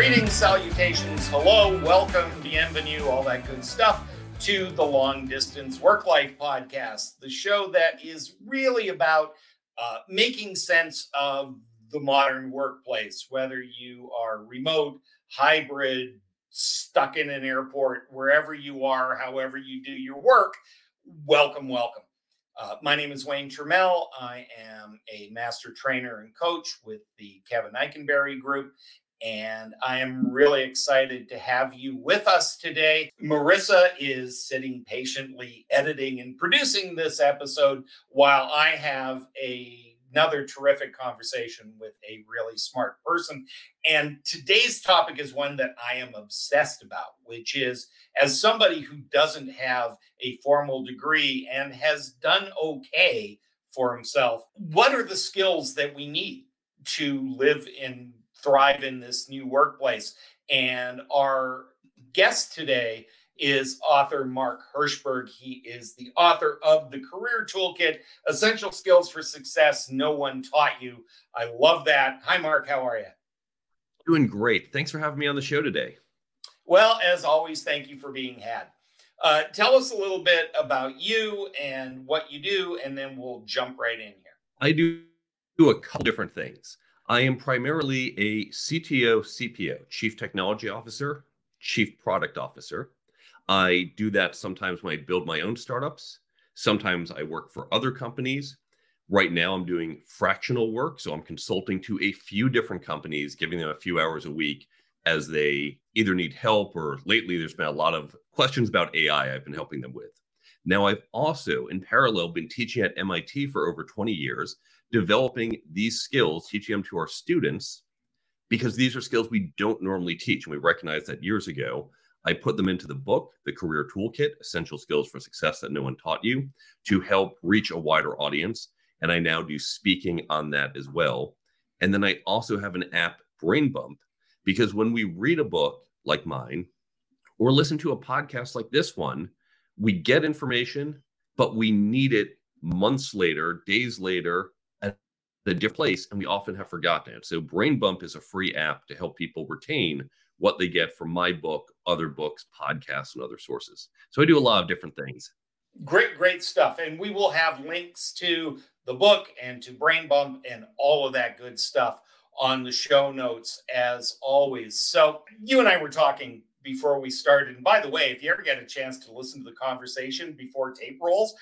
Greetings, salutations, hello, welcome, bienvenue, all that good stuff to the Long Distance Work Life Podcast, the show that is really about uh, making sense of the modern workplace, whether you are remote, hybrid, stuck in an airport, wherever you are, however you do your work. Welcome, welcome. Uh, my name is Wayne Turmel. I am a master trainer and coach with the Kevin Eikenberry Group, and I am really excited to have you with us today. Marissa is sitting patiently editing and producing this episode while I have a another terrific conversation with a really smart person. And today's topic is one that I am obsessed about, which is as somebody who doesn't have a formal degree and has done okay for himself, what are the skills that we need to live in thrive in this new workplace. And our guest today is author Mark Herschberg. He is the author of the Career Toolkit Essential Skills for Success No One Taught You. I love that. Hi, Mark. How are you? Doing great. Thanks for having me on the show today. Well, as always, thank you for being had. Uh, tell us a little bit about you and what you do, and then we'll jump right in here. I do, do a couple different things. I am primarily a CTO, CPO, Chief Technology Officer, Chief Product Officer. I do that sometimes when I build my own startups. Sometimes I work for other companies. Right now, I'm doing fractional work. So I'm consulting to a few different companies, giving them a few hours a week as they either need help or lately there's been a lot of questions about AI I've been helping them with. Now, I've also, in parallel, been teaching at MIT for over 20 years developing these skills, teaching them to our students, because these are skills we don't normally teach. And we recognized that years ago. I put them into the book, The Career Toolkit Essential Skills for Success That No One Taught You, to help reach a wider audience. And I now do speaking on that as well. And then I also have an app, Brain Bump, because when we read a book like mine or listen to a podcast like this one, we get information, but we need it months later, days later, the different place, and we often have forgotten it. So Brain Bump is a free app to help people retain what they get from my book, other books, podcasts, and other sources. So I do a lot of different things. Great, great stuff. And we will have links to the book and to Brain Bump and all of that good stuff on the show notes as always. So you and I were talking before we started. And by the way, if you ever get a chance to listen to the conversation before tape rolls,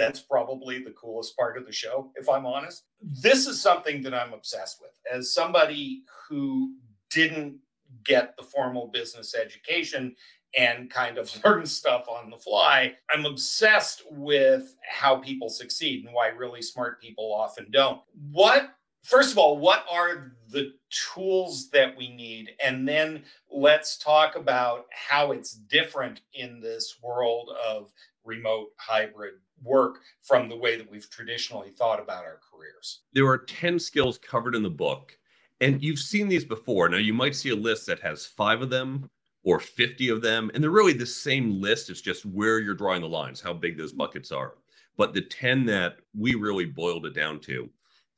that's probably the coolest part of the show, if I'm honest. This is something that I'm obsessed with. As somebody who didn't get the formal business education and kind of learn stuff on the fly, I'm obsessed with how people succeed and why really smart people often don't. What First of all, what are the tools that we need? And then let's talk about how it's different in this world of remote hybrid work from the way that we've traditionally thought about our careers. There are 10 skills covered in the book, and you've seen these before. Now, you might see a list that has five of them or 50 of them, and they're really the same list. It's just where you're drawing the lines, how big those buckets are. But the 10 that we really boiled it down to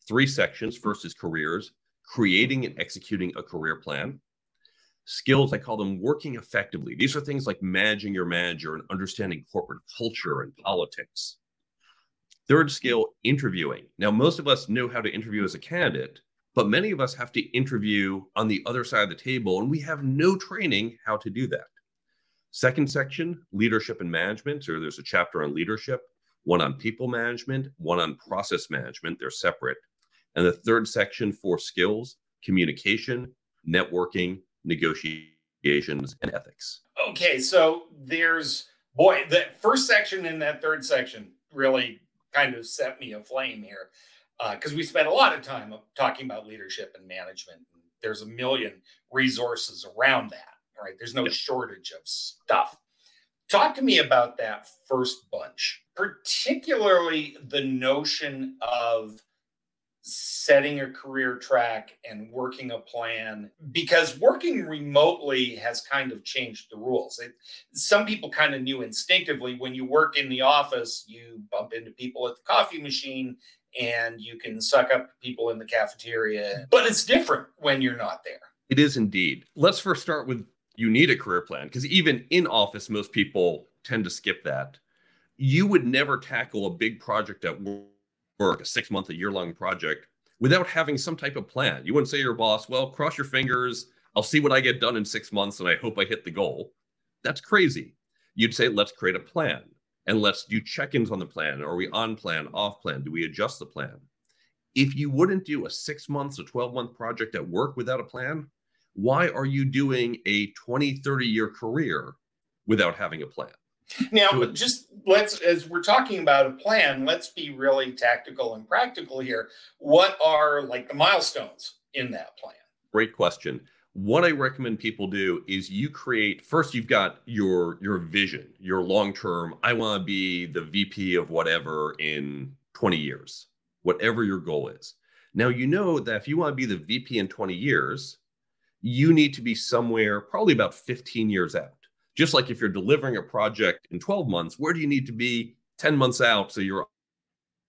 three sections. First is careers, creating and executing a career plan skills, I call them working effectively. These are things like managing your manager and understanding corporate culture and politics. Third skill, interviewing. Now, most of us know how to interview as a candidate, but many of us have to interview on the other side of the table, and we have no training how to do that. Second section, leadership and management, or there's a chapter on leadership, one on people management, one on process management. They're separate. And the third section for skills, communication, networking, negotiations, and ethics. Okay, so there's boy, the first section and that third section really kind of set me aflame here because uh, we spent a lot of time talking about leadership and management. There's a million resources around that, right? There's no shortage of stuff. Talk to me about that first bunch, particularly the notion of setting a career track and working a plan because working remotely has kind of changed the rules. It, some people kind of knew instinctively when you work in the office, you bump into people at the coffee machine and you can suck up people in the cafeteria, but it's different when you're not there. It is indeed. Let's first start with you need a career plan because even in office, most people tend to skip that. You would never tackle a big project at work, a six month, a year long project, without having some type of plan. You wouldn't say to your boss, well, cross your fingers. I'll see what I get done in six months and I hope I hit the goal. That's crazy. You'd say, let's create a plan and let's do check ins on the plan. Are we on plan, off plan? Do we adjust the plan? If you wouldn't do a six months or 12 month project at work without a plan, why are you doing a 20, 30 year career without having a plan? Now, just let's, as we're talking about a plan, let's be really tactical and practical here. What are like the milestones in that plan? Great question. What I recommend people do is you create first you've got your your vision, your long-term I want to be the VP of whatever in 20 years. Whatever your goal is. Now you know that if you want to be the VP in 20 years, you need to be somewhere probably about 15 years out. Just like if you're delivering a project in 12 months, where do you need to be 10 months out so you're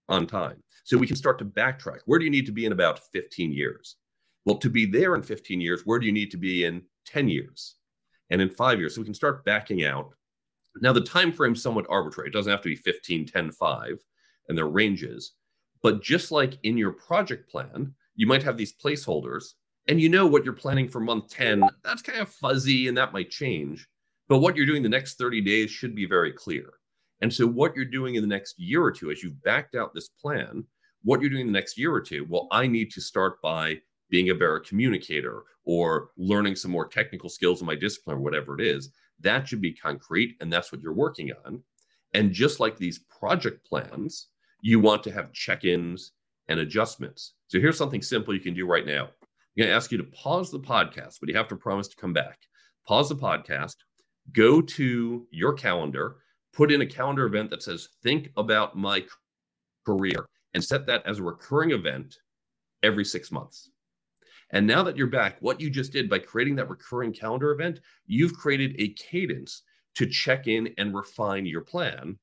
on time? So we can start to backtrack. Where do you need to be in about 15 years? Well, to be there in 15 years, where do you need to be in 10 years and in five years? So we can start backing out. Now, the time frame is somewhat arbitrary. It doesn't have to be 15, 10, 5, and their ranges. But just like in your project plan, you might have these placeholders and you know what you're planning for month 10 that's kind of fuzzy and that might change but what you're doing the next 30 days should be very clear. And so what you're doing in the next year or two as you've backed out this plan what you're doing the next year or two well i need to start by being a better communicator or learning some more technical skills in my discipline or whatever it is that should be concrete and that's what you're working on. And just like these project plans you want to have check-ins and adjustments. So here's something simple you can do right now. I'm going to ask you to pause the podcast, but you have to promise to come back. Pause the podcast, go to your calendar, put in a calendar event that says, Think about my career, and set that as a recurring event every six months. And now that you're back, what you just did by creating that recurring calendar event, you've created a cadence to check in and refine your plan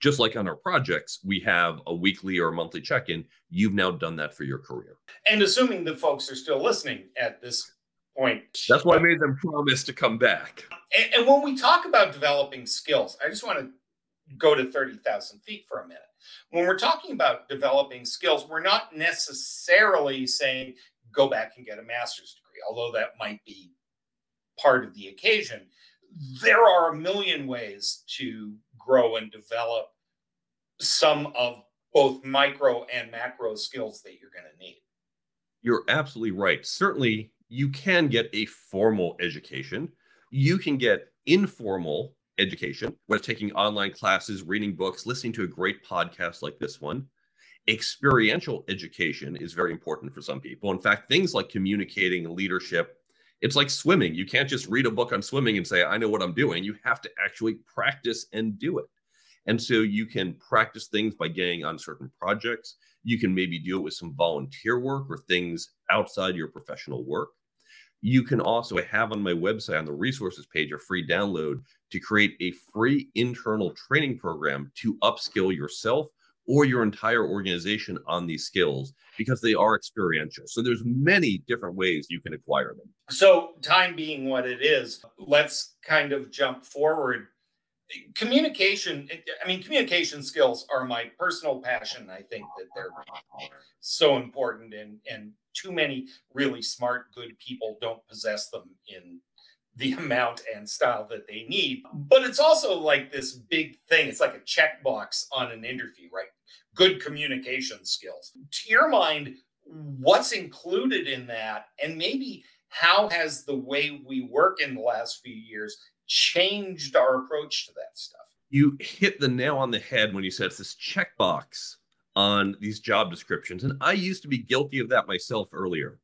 just like on our projects, we have a weekly or a monthly check in. You've now done that for your career. And assuming the folks are still listening at this point. That's why I made them promise to come back. And, and when we talk about developing skills, I just want to go to 30,000 feet for a minute. When we're talking about developing skills, we're not necessarily saying go back and get a master's degree, although that might be part of the occasion. There are a million ways to grow and develop some of both micro and macro skills that you're going to need. You're absolutely right. Certainly, you can get a formal education. You can get informal education, whether taking online classes, reading books, listening to a great podcast like this one. Experiential education is very important for some people. In fact, things like communicating, leadership, it's like swimming. You can't just read a book on swimming and say, I know what I'm doing. You have to actually practice and do it. And so you can practice things by getting on certain projects. You can maybe do it with some volunteer work or things outside your professional work. You can also I have on my website on the resources page a free download to create a free internal training program to upskill yourself or your entire organization on these skills because they are experiential. So there's many different ways you can acquire them. So time being what it is, let's kind of jump forward. Communication, I mean, communication skills are my personal passion. I think that they're so important and and too many really smart, good people don't possess them in the amount and style that they need. But it's also like this big thing. It's like a checkbox on an interview, right? Good communication skills. To your mind, what's included in that? And maybe how has the way we work in the last few years changed our approach to that stuff? You hit the nail on the head when you said it's this checkbox on these job descriptions. And I used to be guilty of that myself earlier.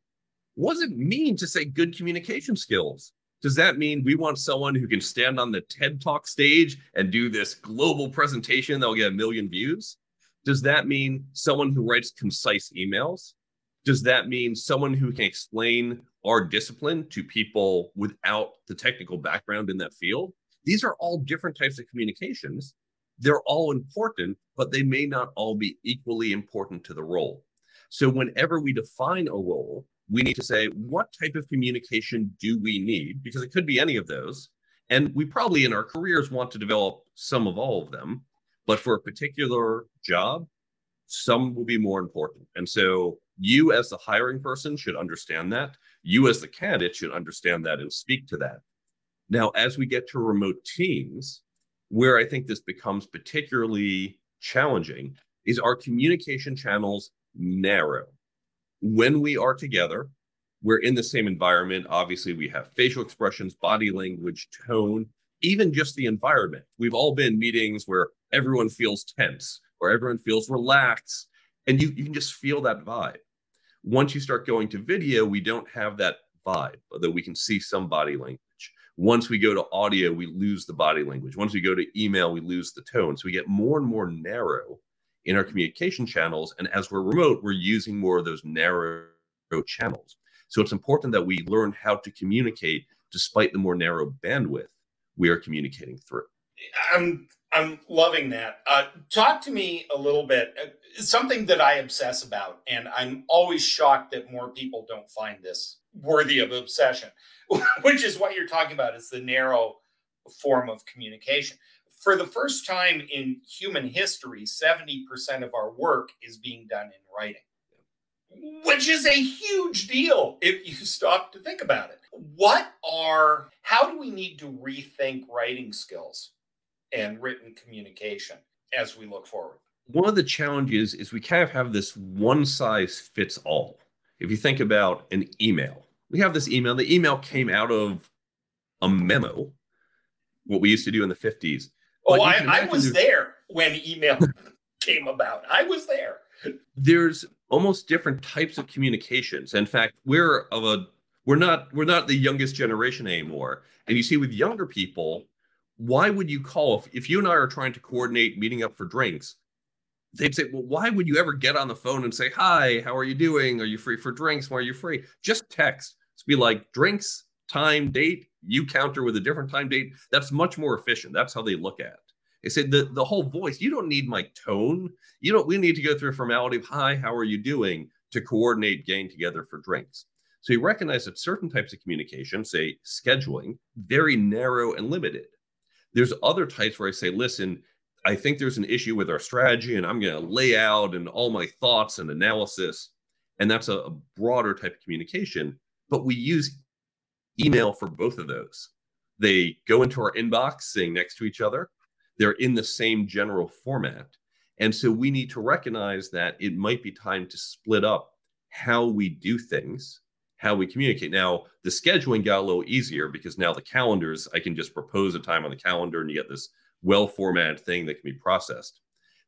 Wasn't mean to say good communication skills does that mean we want someone who can stand on the TED Talk stage and do this global presentation that'll get a million views? Does that mean someone who writes concise emails? Does that mean someone who can explain our discipline to people without the technical background in that field? These are all different types of communications. They're all important, but they may not all be equally important to the role. So, whenever we define a role, we need to say, what type of communication do we need? Because it could be any of those. And we probably in our careers want to develop some of all of them. But for a particular job, some will be more important. And so you, as the hiring person, should understand that. You, as the candidate, should understand that and speak to that. Now, as we get to remote teams, where I think this becomes particularly challenging is our communication channels narrow. When we are together, we're in the same environment. Obviously, we have facial expressions, body language, tone, even just the environment. We've all been meetings where everyone feels tense or everyone feels relaxed, and you, you can just feel that vibe. Once you start going to video, we don't have that vibe, although we can see some body language. Once we go to audio, we lose the body language. Once we go to email, we lose the tone. So we get more and more narrow in our communication channels. And as we're remote, we're using more of those narrow channels. So it's important that we learn how to communicate despite the more narrow bandwidth we are communicating through. I'm I'm loving that. Uh, talk to me a little bit. Something that I obsess about, and I'm always shocked that more people don't find this worthy of obsession, which is what you're talking about. Is the narrow form of communication. For the first time in human history, 70% of our work is being done in writing which is a huge deal if you stop to think about it. What are, how do we need to rethink writing skills and written communication as we look forward? One of the challenges is we kind of have this one size fits all. If you think about an email, we have this email. The email came out of a memo, what we used to do in the 50s. Oh, I, I was there when email came about. I was there. There's almost different types of communications. In fact, we're of a we're not we're not the youngest generation anymore. And you see with younger people, why would you call if, if you and I are trying to coordinate meeting up for drinks? They'd say, well, why would you ever get on the phone and say, hi, how are you doing? Are you free for drinks? Why are you free? Just text. Be like drinks, time, date, you counter with a different time date. That's much more efficient. That's how they look at it. They said the, the whole voice, you don't need my tone. You don't, we need to go through a formality of hi, how are you doing to coordinate getting together for drinks. So you recognize that certain types of communication, say scheduling, very narrow and limited. There's other types where I say, listen, I think there's an issue with our strategy, and I'm going to lay out and all my thoughts and analysis. And that's a, a broader type of communication. But we use email for both of those. They go into our inbox sitting next to each other they're in the same general format. And so we need to recognize that it might be time to split up how we do things, how we communicate. Now, the scheduling got a little easier because now the calendars, I can just propose a time on the calendar and you get this well formatted thing that can be processed.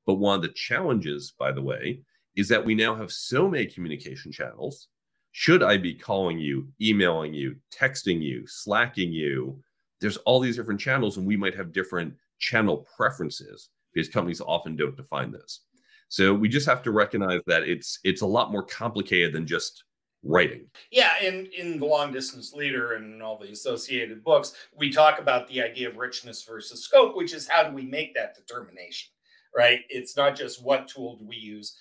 But one of the challenges, by the way, is that we now have so many communication channels. Should I be calling you, emailing you, texting you, slacking you? There's all these different channels, and we might have different channel preferences because companies often don't define this. So we just have to recognize that it's it's a lot more complicated than just writing. Yeah, and in the long distance leader and all the associated books, we talk about the idea of richness versus scope, which is how do we make that determination, right? It's not just what tool do we use,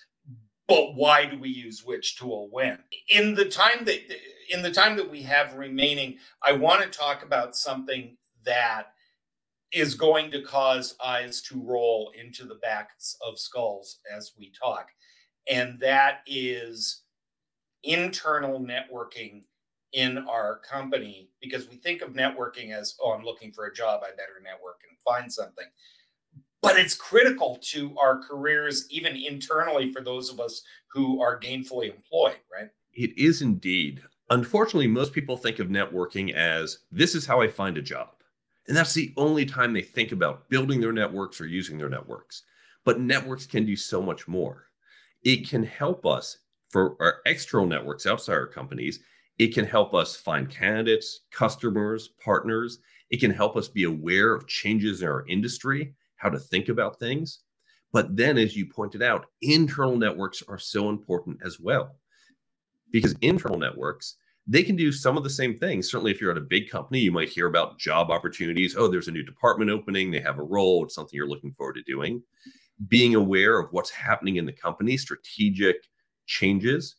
but why do we use which tool when? In the time that in the time that we have remaining, I want to talk about something that is going to cause eyes to roll into the backs of skulls as we talk. And that is internal networking in our company because we think of networking as, oh, I'm looking for a job, I better network and find something. But it's critical to our careers, even internally, for those of us who are gainfully employed, right? It is indeed. Unfortunately, most people think of networking as this is how I find a job and that's the only time they think about building their networks or using their networks. But networks can do so much more. It can help us for our external networks outside our companies. It can help us find candidates, customers, partners. It can help us be aware of changes in our industry, how to think about things. But then, as you pointed out, internal networks are so important as well. Because internal networks they can do some of the same things. Certainly, if you're at a big company, you might hear about job opportunities. Oh, there's a new department opening, they have a role, it's something you're looking forward to doing. Being aware of what's happening in the company, strategic changes.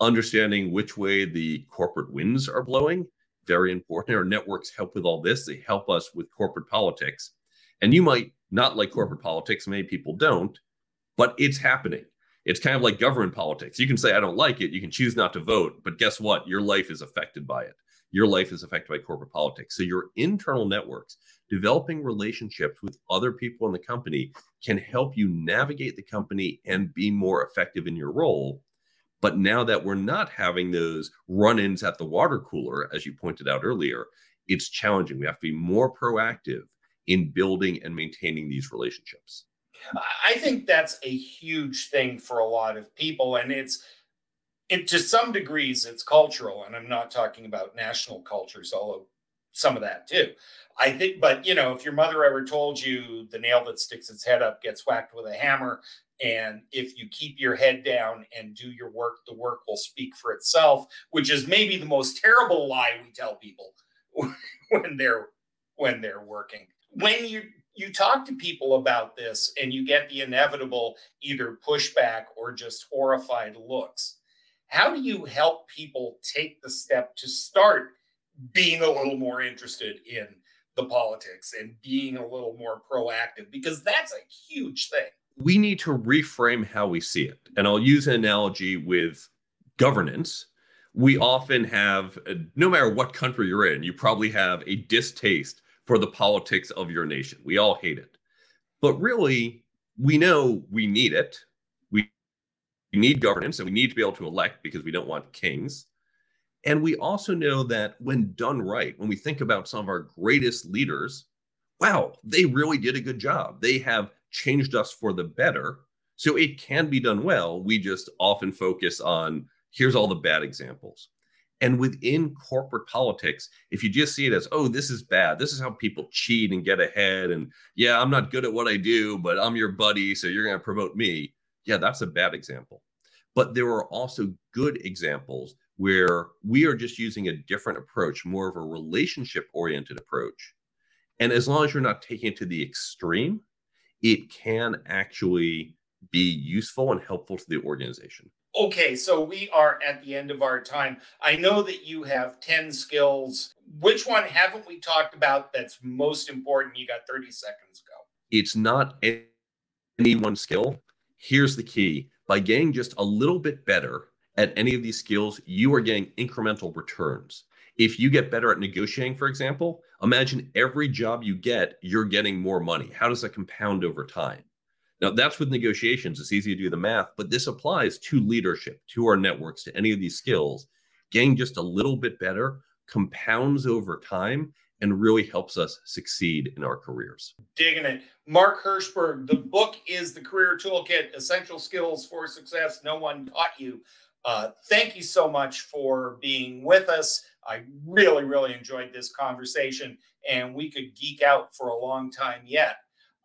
understanding which way the corporate winds are blowing, very important. Our networks help with all this. They help us with corporate politics. And you might not like hmm. corporate politics, many people don't, but it's happening. It's kind of like government politics. You can say, I don't like it. You can choose not to vote, but guess what? Your life is affected by it. Your life is affected by corporate politics. So, your internal networks, developing relationships with other people in the company, can help you navigate the company and be more effective in your role but now that we're not having those run ins at the water cooler, as you pointed out earlier, it's challenging. We have to be more proactive in building and maintaining these relationships. I think that's a huge thing for a lot of people. And it's, it, to some degrees, it's cultural. And I'm not talking about national cultures, although some of that too. I think, but you know, if your mother ever told you the nail that sticks its head up gets whacked with a hammer, and if you keep your head down and do your work, the work will speak for itself, which is maybe the most terrible lie we tell people when they're when they're working. When you you talk to people about this and you get the inevitable either pushback or just horrified looks, how do you help people take the step to start being a little more interested in the politics and being a little more proactive? Because that's a huge thing we need to reframe how we see it. And I'll use an analogy with governance. We often have, no matter what country you're in, you probably have a distaste for the politics of your nation. We all hate it. But really, we know we need it. We need governance and we need to be able to elect because we don't want kings. And we also know that when done right, when we think about some of our greatest leaders, wow, they really did a good job. They have changed us for the better. So it can be done well. We just often focus on here's all the bad examples. And within corporate politics, if you just see it as, oh, this is bad, this is how people cheat and get ahead. And yeah, I'm not good at what I do, but I'm your buddy. So you're going to promote me. Yeah, that's a bad example. But there are also good examples where we are just using a different approach, more of a relationship oriented approach. And as long as you're not taking it to the extreme, it can actually be useful and helpful to the organization. Okay, so we are at the end of our time. I know that you have 10 skills. Which one haven't we talked about that's most important? You got 30 seconds go. It's not any one skill. Here's the key by getting just a little bit better at any of these skills, you are getting incremental returns. If you get better at negotiating, for example, imagine every job you get, you're getting more money. How does that compound over time? Now, that's with negotiations. It's easy to do the math, but this applies to leadership, to our networks, to any of these skills. Getting just a little bit better compounds over time and really helps us succeed in our careers. Digging it. Mark Herschberg, the book is The Career Toolkit Essential Skills for Success No One Taught You. Uh, thank you so much for being with us. I really, really enjoyed this conversation, and we could geek out for a long time yet.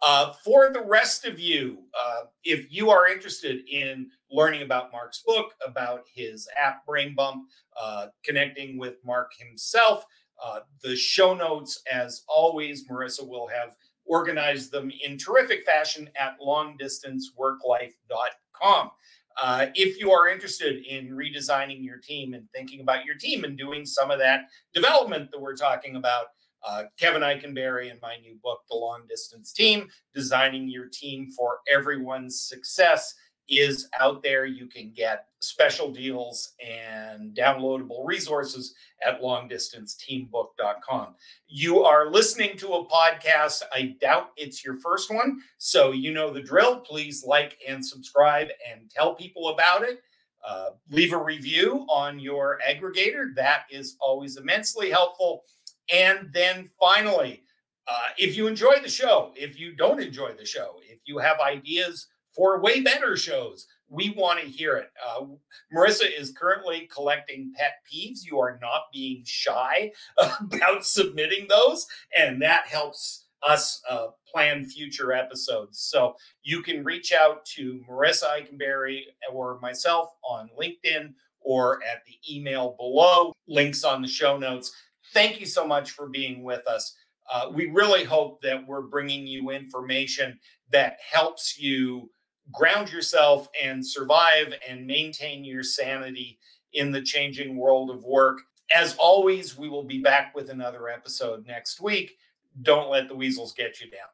Uh, for the rest of you, uh, if you are interested in learning about Mark's book, about his app Brain Bump, uh, connecting with Mark himself, uh, the show notes, as always, Marissa will have organized them in terrific fashion at longdistanceworklife.com. Uh, if you are interested in redesigning your team and thinking about your team and doing some of that development that we're talking about, uh, Kevin Eikenberry and my new book, The Long Distance Team Designing Your Team for Everyone's Success, is out there. You can get special deals and downloadable resources at longdistanceteambook.com. You are listening to a podcast. I doubt it's your first one. So you know the drill. Please like and subscribe and tell people about it. Uh, leave a review on your aggregator. That is always immensely helpful. And then finally, uh, if you enjoy the show, if you don't enjoy the show, if you have ideas for way better shows. We want to hear it. Uh, Marissa is currently collecting pet peeves. You are not being shy about submitting those, and that helps us uh, plan future episodes. So you can reach out to Marissa Eikenberry or myself on LinkedIn or at the email below. Links on the show notes. Thank you so much for being with us. Uh, we really hope that we're bringing you information that helps you ground yourself and survive and maintain your sanity in the changing world of work. As always, we will be back with another episode next week. Don't let the weasels get you down.